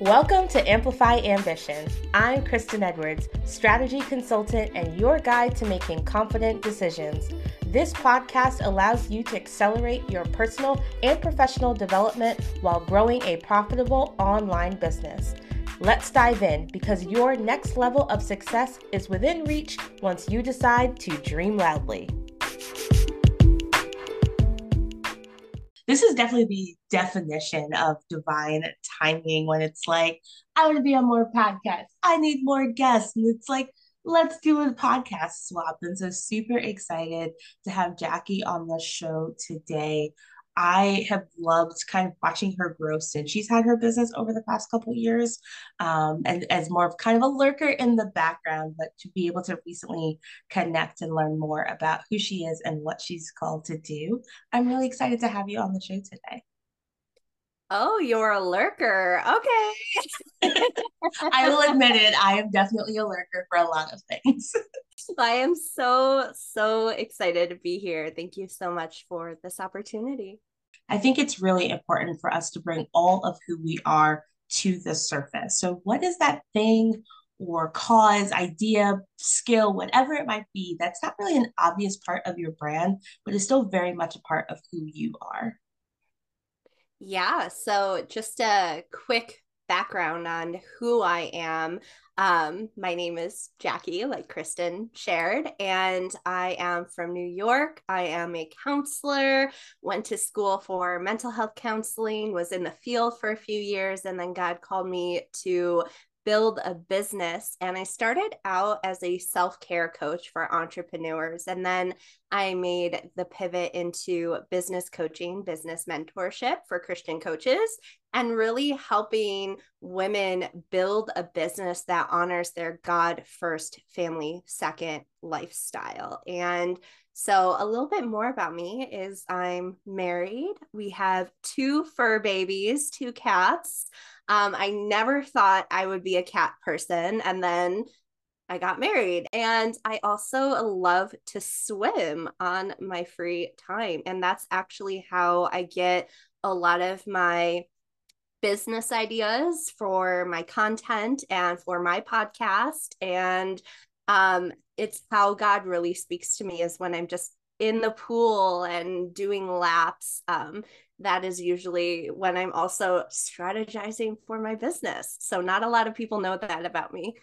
Welcome to Amplify Ambition. I'm Kristen Edwards, strategy consultant and your guide to making confident decisions. This podcast allows you to accelerate your personal and professional development while growing a profitable online business. Let's dive in because your next level of success is within reach once you decide to dream loudly. This is definitely the definition of divine timing when it's like, I want to be on more podcasts. I need more guests. And it's like, let's do a podcast swap. And so super excited to have Jackie on the show today. I have loved kind of watching her grow since she's had her business over the past couple years, um, and as more of kind of a lurker in the background, but to be able to recently connect and learn more about who she is and what she's called to do, I'm really excited to have you on the show today. Oh, you're a lurker. Okay. I will admit it. I am definitely a lurker for a lot of things. I am so, so excited to be here. Thank you so much for this opportunity. I think it's really important for us to bring all of who we are to the surface. So, what is that thing or cause, idea, skill, whatever it might be, that's not really an obvious part of your brand, but is still very much a part of who you are? Yeah. So, just a quick background on who I am. Um, my name is Jackie, like Kristen shared, and I am from New York. I am a counselor, went to school for mental health counseling, was in the field for a few years, and then God called me to build a business. And I started out as a self care coach for entrepreneurs. And then I made the pivot into business coaching, business mentorship for Christian coaches and really helping women build a business that honors their God first, family second lifestyle. And so, a little bit more about me is I'm married. We have two fur babies, two cats. Um, I never thought I would be a cat person. And then I got married. And I also love to swim on my free time. And that's actually how I get a lot of my business ideas for my content and for my podcast. And um, it's how God really speaks to me is when I'm just in the pool and doing laps. Um, that is usually when I'm also strategizing for my business. So, not a lot of people know that about me.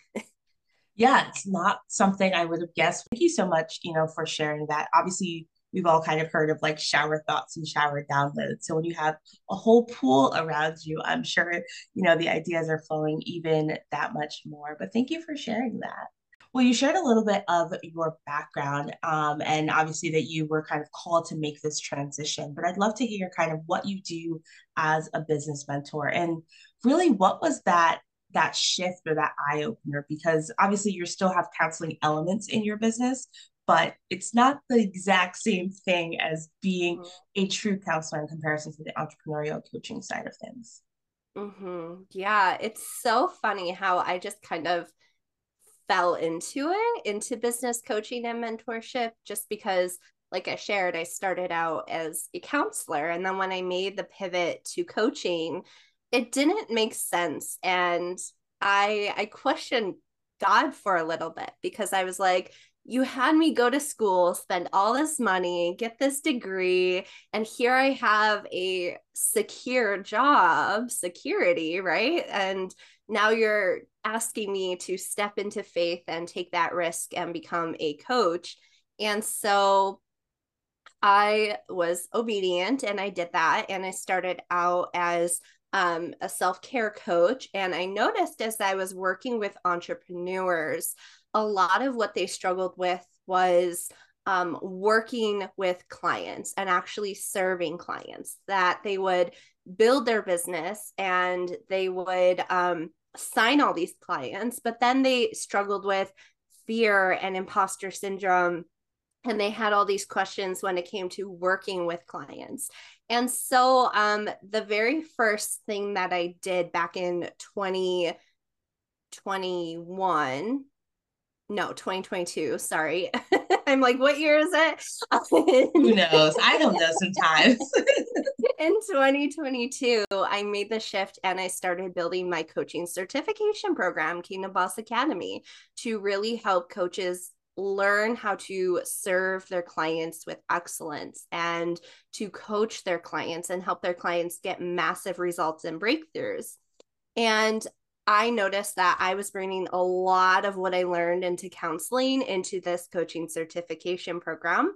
yeah, it's not something I would have guessed. Thank you so much, you know, for sharing that. Obviously, we've all kind of heard of like shower thoughts and shower downloads. So when you have a whole pool around you, I'm sure, you know, the ideas are flowing even that much more. But thank you for sharing that. Well, you shared a little bit of your background um, and obviously that you were kind of called to make this transition, but I'd love to hear kind of what you do as a business mentor and really what was that that shift or that eye opener because obviously you still have counseling elements in your business but it's not the exact same thing as being mm-hmm. a true counselor in comparison to the entrepreneurial coaching side of things. Mm-hmm. Yeah, it's so funny how I just kind of fell into it, into business coaching and mentorship, just because, like I shared, I started out as a counselor. And then when I made the pivot to coaching, it didn't make sense. And I I questioned God for a little bit because I was like, you had me go to school, spend all this money, get this degree, and here I have a secure job, security, right? And now you're asking me to step into faith and take that risk and become a coach. And so I was obedient and I did that. And I started out as um, a self care coach. And I noticed as I was working with entrepreneurs, a lot of what they struggled with was um, working with clients and actually serving clients, that they would build their business and they would um, sign all these clients, but then they struggled with fear and imposter syndrome. And they had all these questions when it came to working with clients. And so, um, the very first thing that I did back in 2021 no 2022 sorry. I'm like what year is it? Who knows? I don't know sometimes. In 2022, I made the shift and I started building my coaching certification program, Kingdom Boss Academy, to really help coaches learn how to serve their clients with excellence and to coach their clients and help their clients get massive results and breakthroughs. And I noticed that I was bringing a lot of what I learned into counseling into this coaching certification program.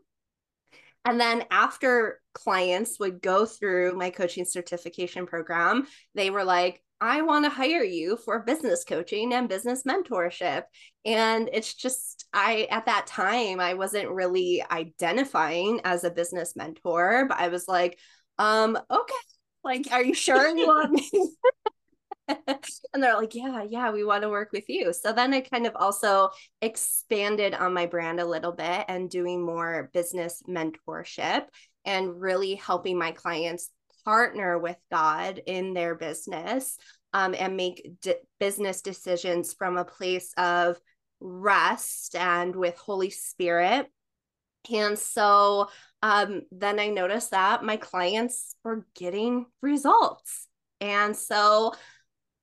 And then after clients would go through my coaching certification program, they were like, I want to hire you for business coaching and business mentorship. And it's just, I, at that time, I wasn't really identifying as a business mentor, but I was like, um, okay, like, are you sure you want me? and they're like, yeah, yeah, we want to work with you. So then I kind of also expanded on my brand a little bit and doing more business mentorship and really helping my clients partner with God in their business um, and make d- business decisions from a place of rest and with Holy Spirit. And so um, then I noticed that my clients were getting results. And so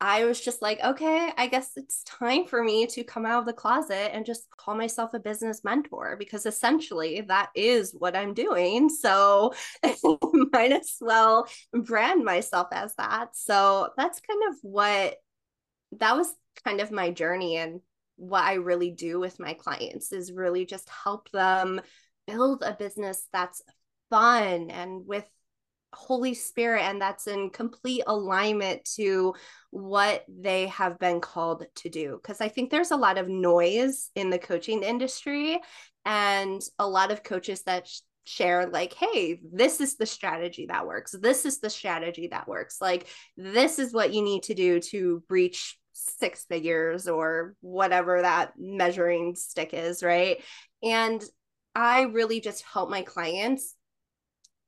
I was just like, okay, I guess it's time for me to come out of the closet and just call myself a business mentor because essentially that is what I'm doing. So might as well brand myself as that. So that's kind of what that was kind of my journey and what I really do with my clients is really just help them build a business that's fun and with Holy Spirit, and that's in complete alignment to what they have been called to do. Because I think there's a lot of noise in the coaching industry, and a lot of coaches that sh- share, like, hey, this is the strategy that works. This is the strategy that works. Like, this is what you need to do to reach six figures or whatever that measuring stick is, right? And I really just help my clients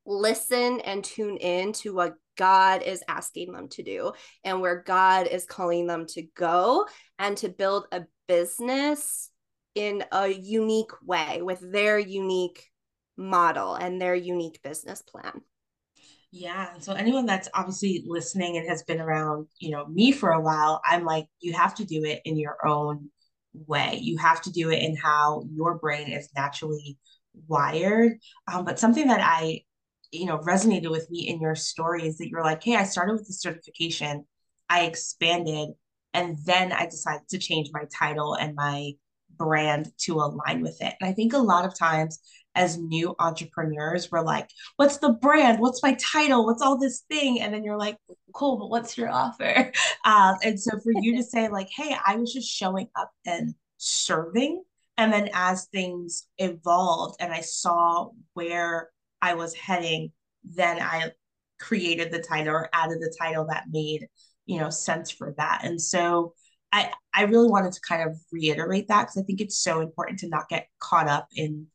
listen and tune in to what God is asking them to do and where God is calling them to go and to build a business in a unique way with their unique model and their unique business plan. Yeah. So anyone that's obviously listening and has been around, you know, me for a while, I'm like, you have to do it in your own way. You have to do it in how your brain is naturally wired. Um, but something that I you know resonated with me in your stories that you're like hey i started with the certification i expanded and then i decided to change my title and my brand to align with it. And i think a lot of times as new entrepreneurs we're like what's the brand? What's my title? What's all this thing? And then you're like cool but what's your offer? Um, and so for you to say like hey i was just showing up and serving and then as things evolved and i saw where I was heading, then I created the title or added the title that made, you know, sense for that. And so I I really wanted to kind of reiterate that because I think it's so important to not get caught up in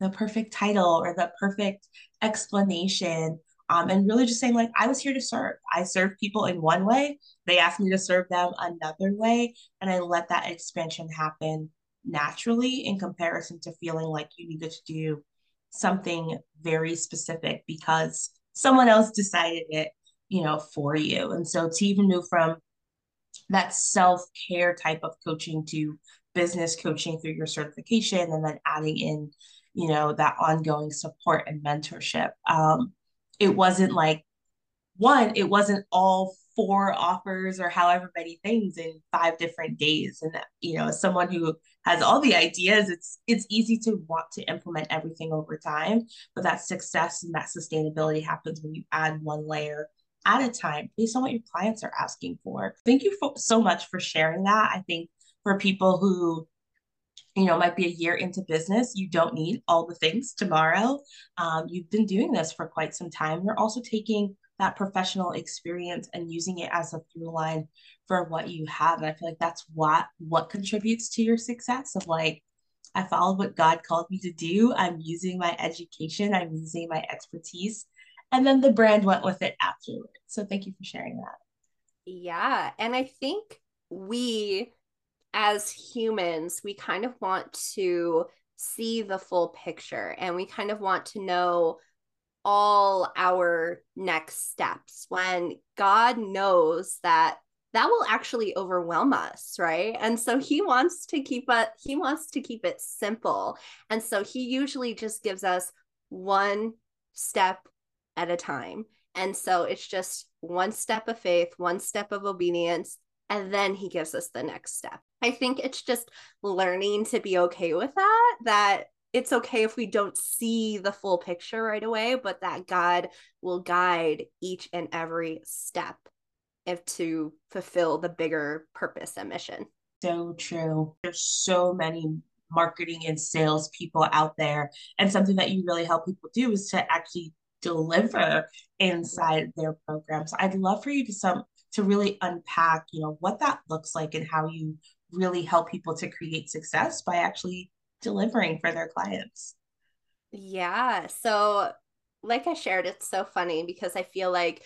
the perfect title or the perfect explanation. Um, and really just saying like I was here to serve. I serve people in one way. They asked me to serve them another way, and I let that expansion happen naturally in comparison to feeling like you needed to do something very specific because someone else decided it, you know, for you. And so to even move from that self care type of coaching to business coaching through your certification and then adding in, you know, that ongoing support and mentorship. Um, it wasn't like one, it wasn't all four offers or however many things in five different days. And you know someone who has all the ideas it's it's easy to want to implement everything over time. But that success and that sustainability happens when you add one layer at a time based on what your clients are asking for. Thank you for, so much for sharing that. I think for people who you know might be a year into business you don't need all the things tomorrow. Um, you've been doing this for quite some time. You're also taking that professional experience and using it as a through line for what you have. And I feel like that's what what contributes to your success of like I followed what God called me to do. I'm using my education, I'm using my expertise, and then the brand went with it afterwards. So thank you for sharing that. Yeah, and I think we as humans, we kind of want to see the full picture and we kind of want to know all our next steps when God knows that that will actually overwhelm us right? And so he wants to keep it he wants to keep it simple. And so he usually just gives us one step at a time. And so it's just one step of faith one step of obedience and then he gives us the next step. I think it's just learning to be okay with that that it's okay if we don't see the full picture right away, but that God will guide each and every step if to fulfill the bigger purpose and mission. So true. There's so many marketing and sales people out there. And something that you really help people do is to actually deliver inside their programs. I'd love for you to some to really unpack, you know, what that looks like and how you really help people to create success by actually delivering for their clients. Yeah. So, like I shared, it's so funny because I feel like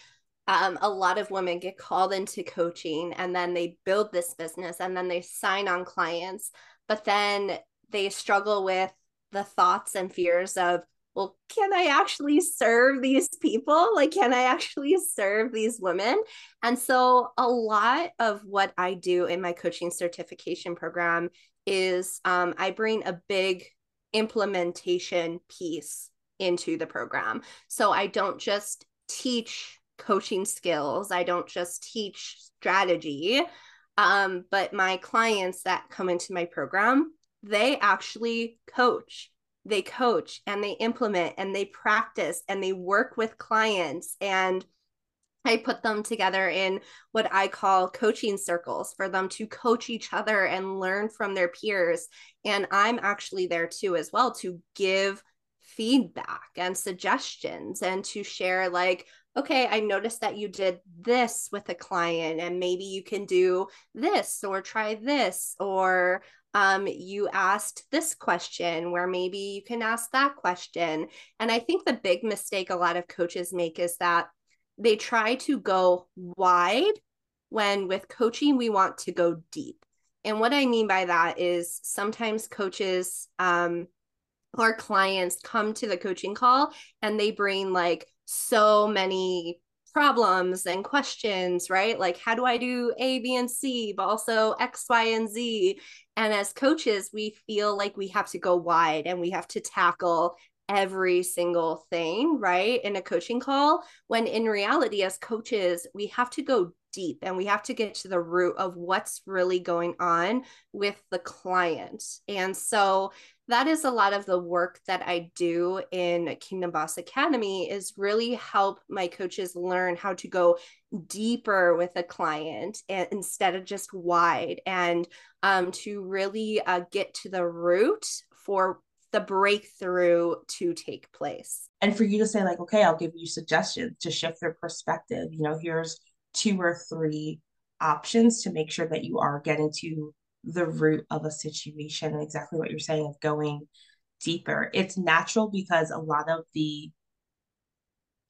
um, a lot of women get called into coaching and then they build this business and then they sign on clients, but then they struggle with the thoughts and fears of, well, can I actually serve these people? Like, can I actually serve these women? And so, a lot of what I do in my coaching certification program is um, I bring a big implementation piece into the program. So I don't just teach coaching skills, I don't just teach strategy, um, but my clients that come into my program, they actually coach. They coach and they implement and they practice and they work with clients and I put them together in what I call coaching circles for them to coach each other and learn from their peers. And I'm actually there too, as well, to give feedback and suggestions and to share, like, okay, I noticed that you did this with a client, and maybe you can do this or try this, or um, you asked this question where maybe you can ask that question. And I think the big mistake a lot of coaches make is that they try to go wide when with coaching we want to go deep. And what i mean by that is sometimes coaches um, or clients come to the coaching call and they bring like so many problems and questions right? Like how do i do a b and c but also x y and z? And as coaches we feel like we have to go wide and we have to tackle every single thing, right, in a coaching call, when in reality, as coaches, we have to go deep and we have to get to the root of what's really going on with the client. And so that is a lot of the work that I do in Kingdom Boss Academy is really help my coaches learn how to go deeper with a client and instead of just wide and um, to really uh, get to the root for the breakthrough to take place. And for you to say, like, okay, I'll give you suggestions to shift their perspective. You know, here's two or three options to make sure that you are getting to the root of a situation and exactly what you're saying of going deeper. It's natural because a lot of the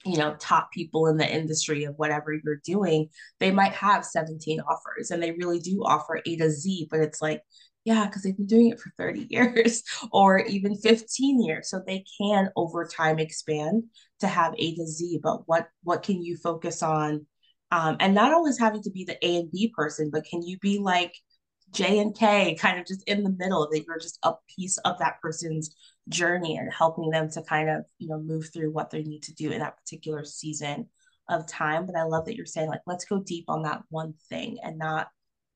you know top people in the industry of whatever you're doing they might have 17 offers and they really do offer a to z but it's like yeah, because they've been doing it for 30 years or even 15 years. So they can over time expand to have A to Z. But what what can you focus on? Um, and not always having to be the A and B person, but can you be like J and K, kind of just in the middle, that you're just a piece of that person's journey and helping them to kind of, you know, move through what they need to do in that particular season of time. But I love that you're saying, like, let's go deep on that one thing and not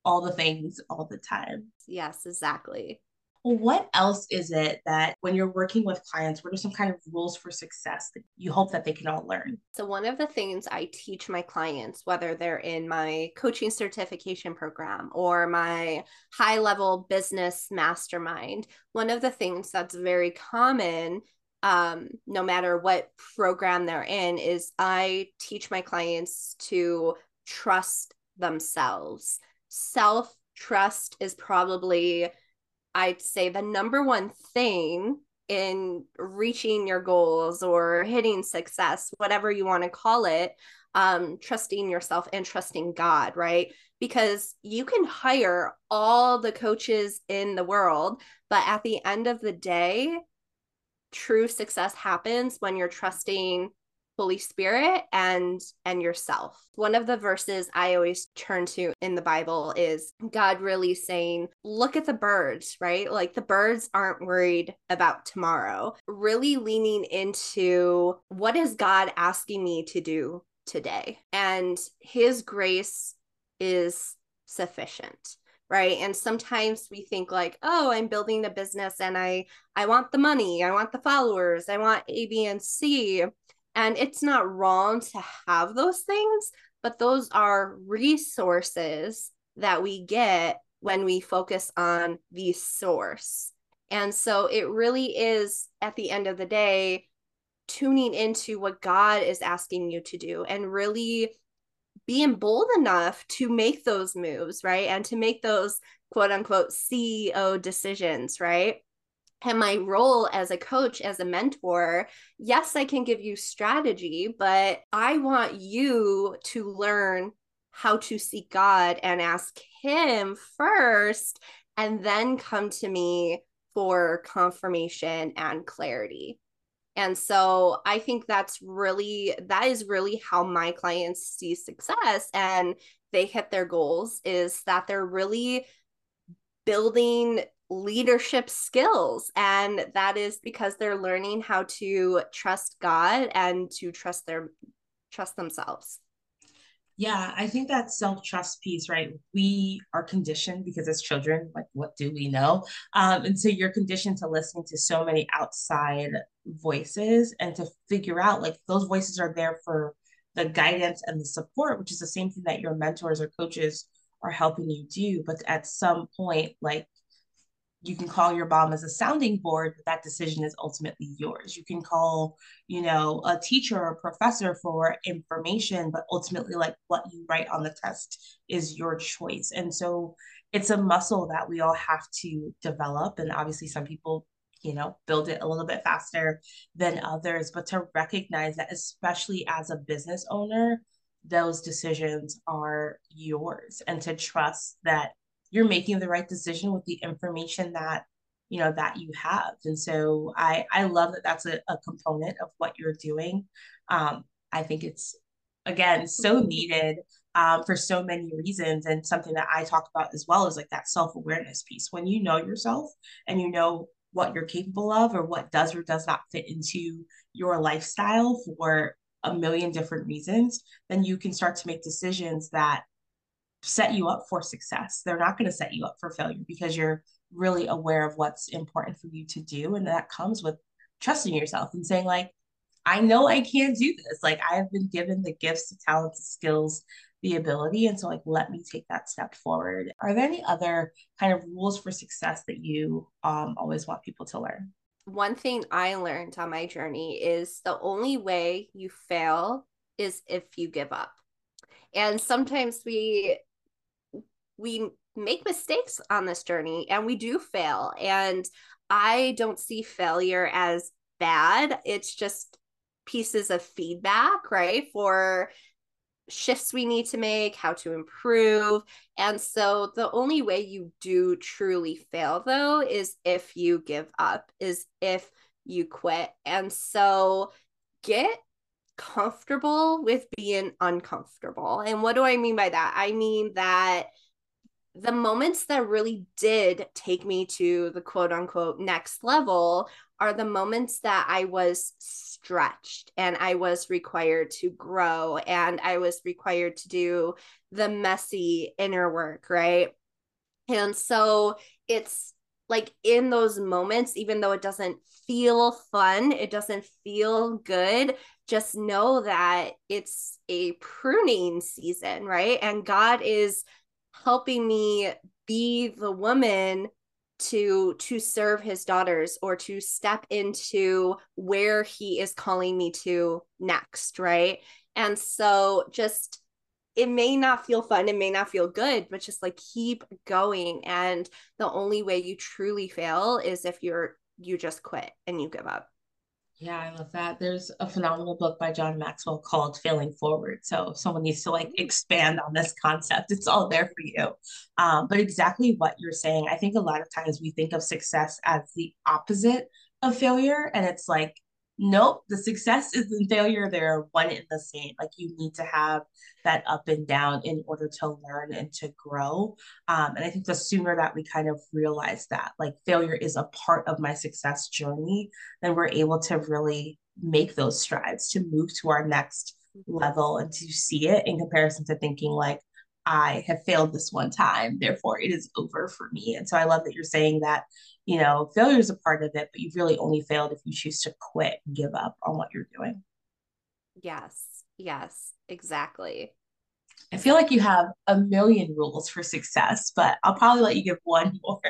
all the things all the time. Yes, exactly. Well, what else is it that when you're working with clients, what are some kind of rules for success that you hope that they can all learn? So, one of the things I teach my clients, whether they're in my coaching certification program or my high level business mastermind, one of the things that's very common um, no matter what program they're in, is I teach my clients to trust themselves self trust is probably, I'd say, the number one thing in reaching your goals or hitting success, whatever you want to call it. Um, trusting yourself and trusting God, right? Because you can hire all the coaches in the world, but at the end of the day, true success happens when you're trusting Holy Spirit and and yourself. One of the verses I always turn to in the Bible is God really saying, look at the birds, right? Like the birds aren't worried about tomorrow. Really leaning into what is God asking me to do today? And his grace is sufficient right and sometimes we think like oh i'm building a business and i i want the money i want the followers i want a b and c and it's not wrong to have those things but those are resources that we get when we focus on the source and so it really is at the end of the day tuning into what god is asking you to do and really being bold enough to make those moves, right? And to make those quote unquote CEO decisions, right? And my role as a coach, as a mentor, yes, I can give you strategy, but I want you to learn how to seek God and ask Him first, and then come to me for confirmation and clarity. And so I think that's really, that is really how my clients see success and they hit their goals is that they're really building leadership skills. And that is because they're learning how to trust God and to trust their, trust themselves. Yeah, I think that self trust piece, right? We are conditioned because as children, like, what do we know? Um, and so you're conditioned to listening to so many outside voices and to figure out like those voices are there for the guidance and the support, which is the same thing that your mentors or coaches are helping you do. But at some point, like, you can call your mom as a sounding board but that decision is ultimately yours. You can call you know a teacher or a professor for information but ultimately like what you write on the test is your choice. And so it's a muscle that we all have to develop and obviously some people you know build it a little bit faster than others but to recognize that especially as a business owner those decisions are yours and to trust that you're making the right decision with the information that you know that you have. And so i i love that that's a, a component of what you're doing. Um i think it's again so needed um, for so many reasons. And something that i talk about as well is like that self-awareness piece. When you know yourself and you know what you're capable of or what does or does not fit into your lifestyle for a million different reasons then you can start to make decisions that set you up for success. They're not going to set you up for failure because you're really aware of what's important for you to do. And that comes with trusting yourself and saying, like, I know I can't do this. Like, I have been given the gifts, the talents, the skills, the ability. And so, like, let me take that step forward. Are there any other kind of rules for success that you um, always want people to learn? One thing I learned on my journey is the only way you fail is if you give up. And sometimes we we make mistakes on this journey and we do fail. And I don't see failure as bad. It's just pieces of feedback, right? For shifts we need to make, how to improve. And so the only way you do truly fail, though, is if you give up, is if you quit. And so get comfortable with being uncomfortable. And what do I mean by that? I mean that the moments that really did take me to the quote unquote next level are the moments that I was stretched and I was required to grow and I was required to do the messy inner work, right? And so it's like in those moments, even though it doesn't feel fun, it doesn't feel good, just know that it's a pruning season, right? And God is helping me be the woman to to serve his daughters or to step into where he is calling me to next right? And so just it may not feel fun it may not feel good but just like keep going. And the only way you truly fail is if you're you just quit and you give up yeah, I love that. There's a phenomenal book by John Maxwell called Failing Forward. So if someone needs to like expand on this concept, it's all there for you. Um, but exactly what you're saying, I think a lot of times we think of success as the opposite of failure. And it's like nope, the success is in failure. They're one in the same. Like you need to have that up and down in order to learn and to grow. Um, and I think the sooner that we kind of realize that, like failure is a part of my success journey, then we're able to really make those strides to move to our next level and to see it in comparison to thinking like, I have failed this one time, therefore it is over for me. And so I love that you're saying that, you know, failure is a part of it, but you've really only failed if you choose to quit give up on what you're doing. Yes, yes, exactly. I feel like you have a million rules for success, but I'll probably let you give one more.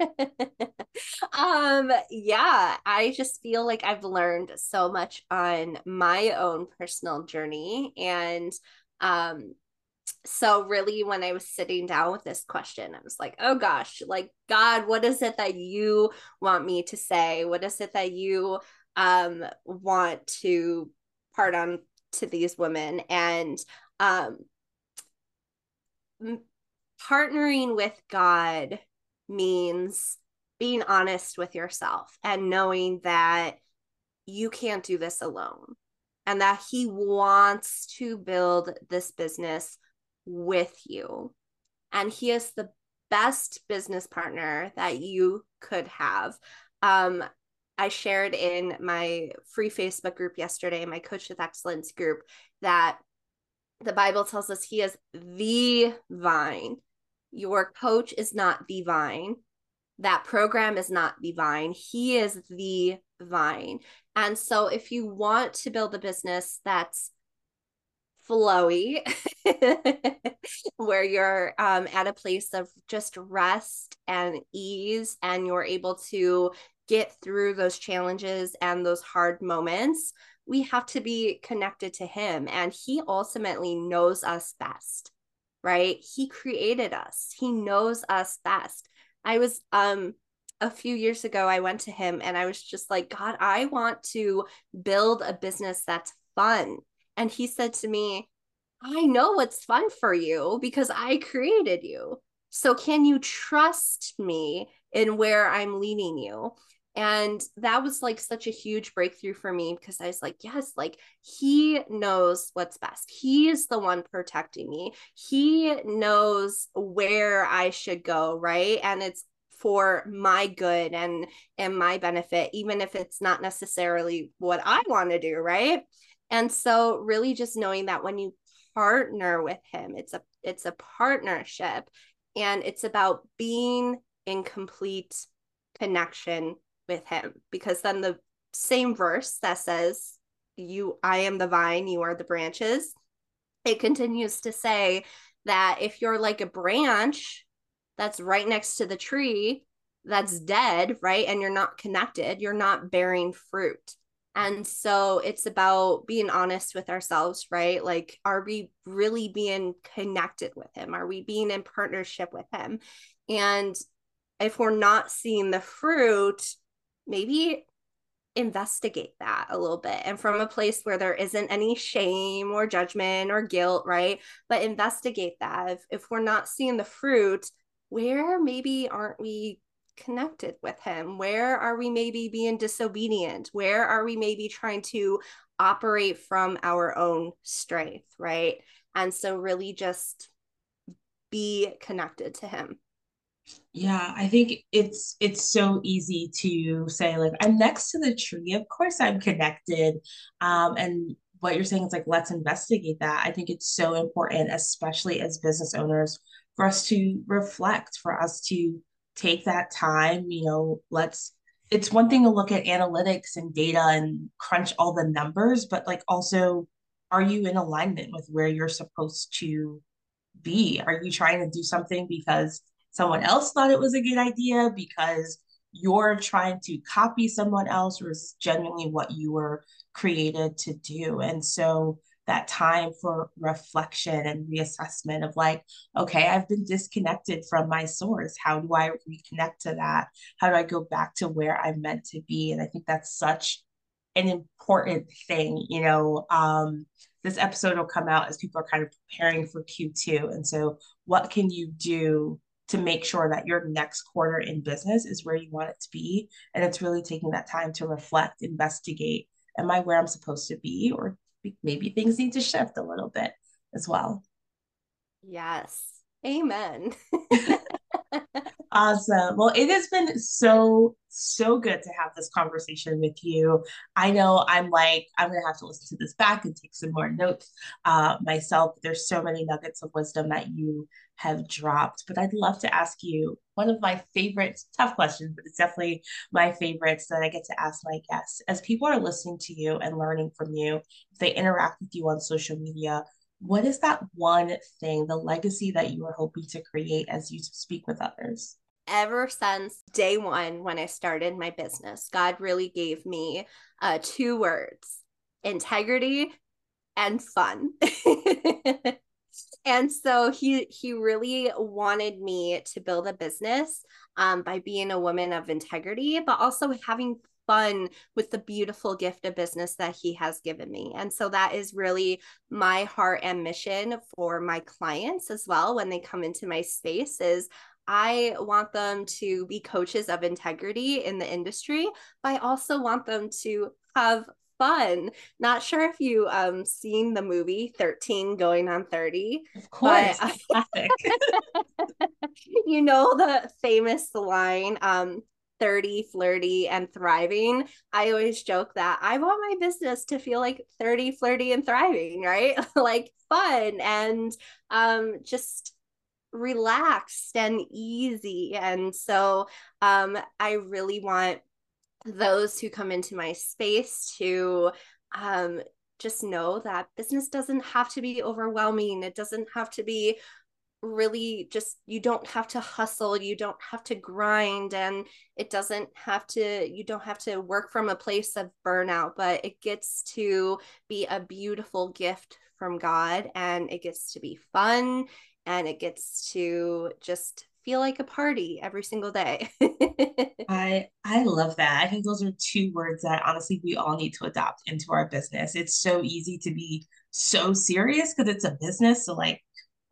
um yeah i just feel like i've learned so much on my own personal journey and um, so really when I was sitting down with this question, I was like, oh gosh, like God, what is it that you want me to say? What is it that you um want to part on to these women? And um partnering with God means being honest with yourself and knowing that you can't do this alone and that he wants to build this business with you. And he is the best business partner that you could have. Um, I shared in my free Facebook group yesterday, my Coach with Excellence group, that the Bible tells us he is the vine. Your coach is not the vine. That program is not the vine. He is the vine. And so if you want to build a business that's flowy, where you're um, at a place of just rest and ease, and you're able to get through those challenges and those hard moments, we have to be connected to Him. And He ultimately knows us best, right? He created us, He knows us best. I was um a few years ago, I went to him and I was just like, God, I want to build a business that's fun. And he said to me, I know what's fun for you because I created you. So can you trust me in where I'm leading you? And that was like such a huge breakthrough for me because I was like, yes, like he knows what's best. He is the one protecting me. He knows where I should go, right? And it's for my good and and my benefit even if it's not necessarily what I want to do right and so really just knowing that when you partner with him it's a it's a partnership and it's about being in complete connection with him because then the same verse that says you I am the vine you are the branches it continues to say that if you're like a branch that's right next to the tree that's dead, right? And you're not connected, you're not bearing fruit. And so it's about being honest with ourselves, right? Like, are we really being connected with Him? Are we being in partnership with Him? And if we're not seeing the fruit, maybe investigate that a little bit and from a place where there isn't any shame or judgment or guilt, right? But investigate that. If, if we're not seeing the fruit, where maybe aren't we connected with him? Where are we maybe being disobedient? Where are we maybe trying to operate from our own strength, right? And so, really just be connected to him. Yeah, I think it's it's so easy to say like I'm next to the tree. Of course I'm connected. Um and what you're saying is like let's investigate that. I think it's so important especially as business owners for us to reflect, for us to take that time, you know, let's it's one thing to look at analytics and data and crunch all the numbers, but like also are you in alignment with where you're supposed to be? Are you trying to do something because someone else thought it was a good idea because you're trying to copy someone else or is genuinely what you were created to do? And so that time for reflection and reassessment of like, okay, I've been disconnected from my source. How do I reconnect to that? How do I go back to where I'm meant to be? And I think that's such an important thing. You know, um, this episode will come out as people are kind of preparing for Q2. And so, what can you do to make sure that your next quarter in business is where you want it to be. And it's really taking that time to reflect, investigate, am I where I'm supposed to be? Or maybe things need to shift a little bit as well. Yes. Amen. awesome. Well, it has been so, so good to have this conversation with you. I know I'm like, I'm going to have to listen to this back and take some more notes uh, myself. There's so many nuggets of wisdom that you have dropped, but I'd love to ask you one of my favorite, tough questions, but it's definitely my favorites that I get to ask my guests. As people are listening to you and learning from you, if they interact with you on social media, what is that one thing, the legacy that you are hoping to create as you speak with others? Ever since day one, when I started my business, God really gave me uh, two words integrity and fun. and so he he really wanted me to build a business um, by being a woman of integrity but also having fun with the beautiful gift of business that he has given me. And so that is really my heart and mission for my clients as well when they come into my space is I want them to be coaches of integrity in the industry, but I also want them to have fun. Not sure if you um seen the movie 13 going on 30. Of course. But, you know the famous line um 30, flirty, and thriving. I always joke that I want my business to feel like 30, flirty, and thriving, right? like fun and um, just relaxed and easy. And so um, I really want those who come into my space to um, just know that business doesn't have to be overwhelming. It doesn't have to be really just you don't have to hustle you don't have to grind and it doesn't have to you don't have to work from a place of burnout but it gets to be a beautiful gift from god and it gets to be fun and it gets to just feel like a party every single day i i love that i think those are two words that honestly we all need to adopt into our business it's so easy to be so serious because it's a business so like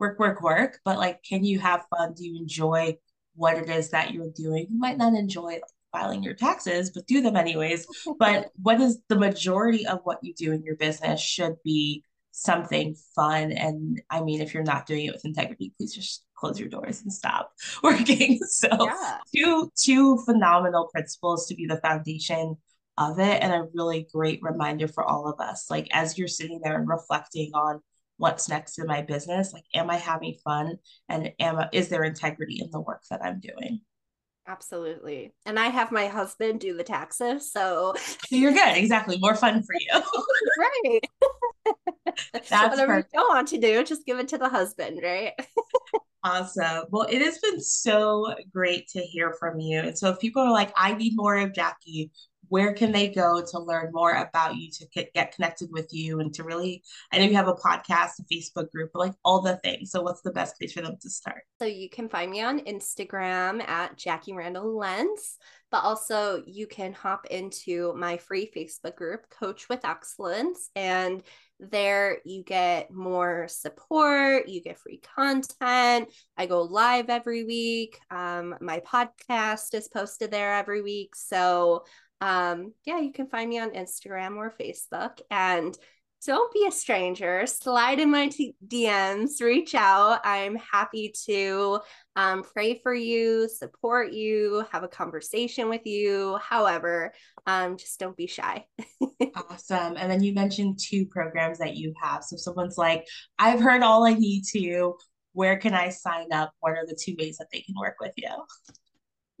work, work, work, but like, can you have fun? Do you enjoy what it is that you're doing? You might not enjoy like, filing your taxes, but do them anyways. but what is the majority of what you do in your business should be something fun. And I mean, if you're not doing it with integrity, please just close your doors and stop working. So yeah. two two phenomenal principles to be the foundation of it and a really great reminder for all of us. Like as you're sitting there and reflecting on what's next in my business like am i having fun and am I, is there integrity in the work that i'm doing absolutely and i have my husband do the taxes so you're good exactly more fun for you right that's whatever perfect. you don't want to do just give it to the husband right Awesome. Well, it has been so great to hear from you. And so, if people are like, I need more of Jackie, where can they go to learn more about you to get, connected with you and to really i know you have a podcast a facebook group like all the things. So what's the best place for them to start? So you can find me on instagram at jackie randall lentz but also you can hop into my free facebook group coach with excellence and there you get more support you get free content. I go live every week. Um, my podcast is posted there every week. So um, yeah, you can find me on Instagram or Facebook. And don't be a stranger. Slide in my t- DMs, reach out. I'm happy to um, pray for you, support you, have a conversation with you. However, um, just don't be shy. awesome. And then you mentioned two programs that you have. So someone's like, I've heard all I need to. Where can I sign up? What are the two ways that they can work with you?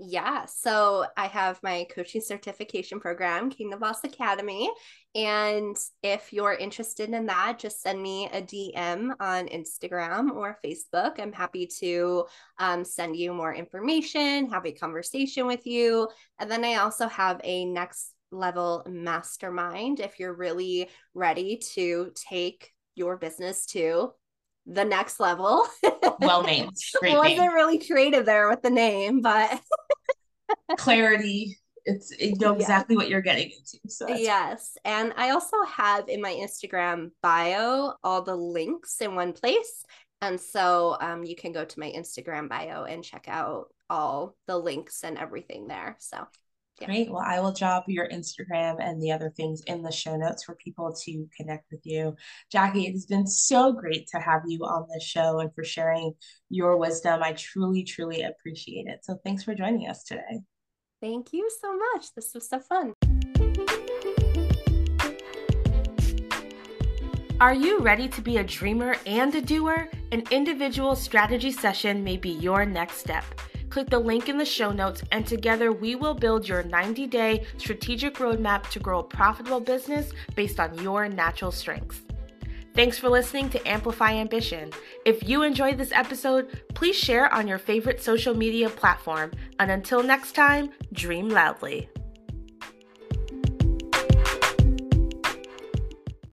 Yeah. So I have my coaching certification program, King Kingdom Boss Academy. And if you're interested in that, just send me a DM on Instagram or Facebook. I'm happy to um, send you more information, have a conversation with you. And then I also have a next level mastermind if you're really ready to take your business to the next level. well named. Great Wasn't name. really creative there with the name, but clarity. It's you know exactly yeah. what you're getting into. So yes, and I also have in my Instagram bio all the links in one place. And so um, you can go to my Instagram bio and check out all the links and everything there. So yeah. Great. Well, I will drop your Instagram and the other things in the show notes for people to connect with you. Jackie, it has been so great to have you on the show and for sharing your wisdom. I truly, truly appreciate it. So thanks for joining us today. Thank you so much. This was so fun. Are you ready to be a dreamer and a doer? An individual strategy session may be your next step. Click the link in the show notes, and together we will build your 90 day strategic roadmap to grow a profitable business based on your natural strengths. Thanks for listening to Amplify Ambition. If you enjoyed this episode, please share on your favorite social media platform. And until next time, dream loudly.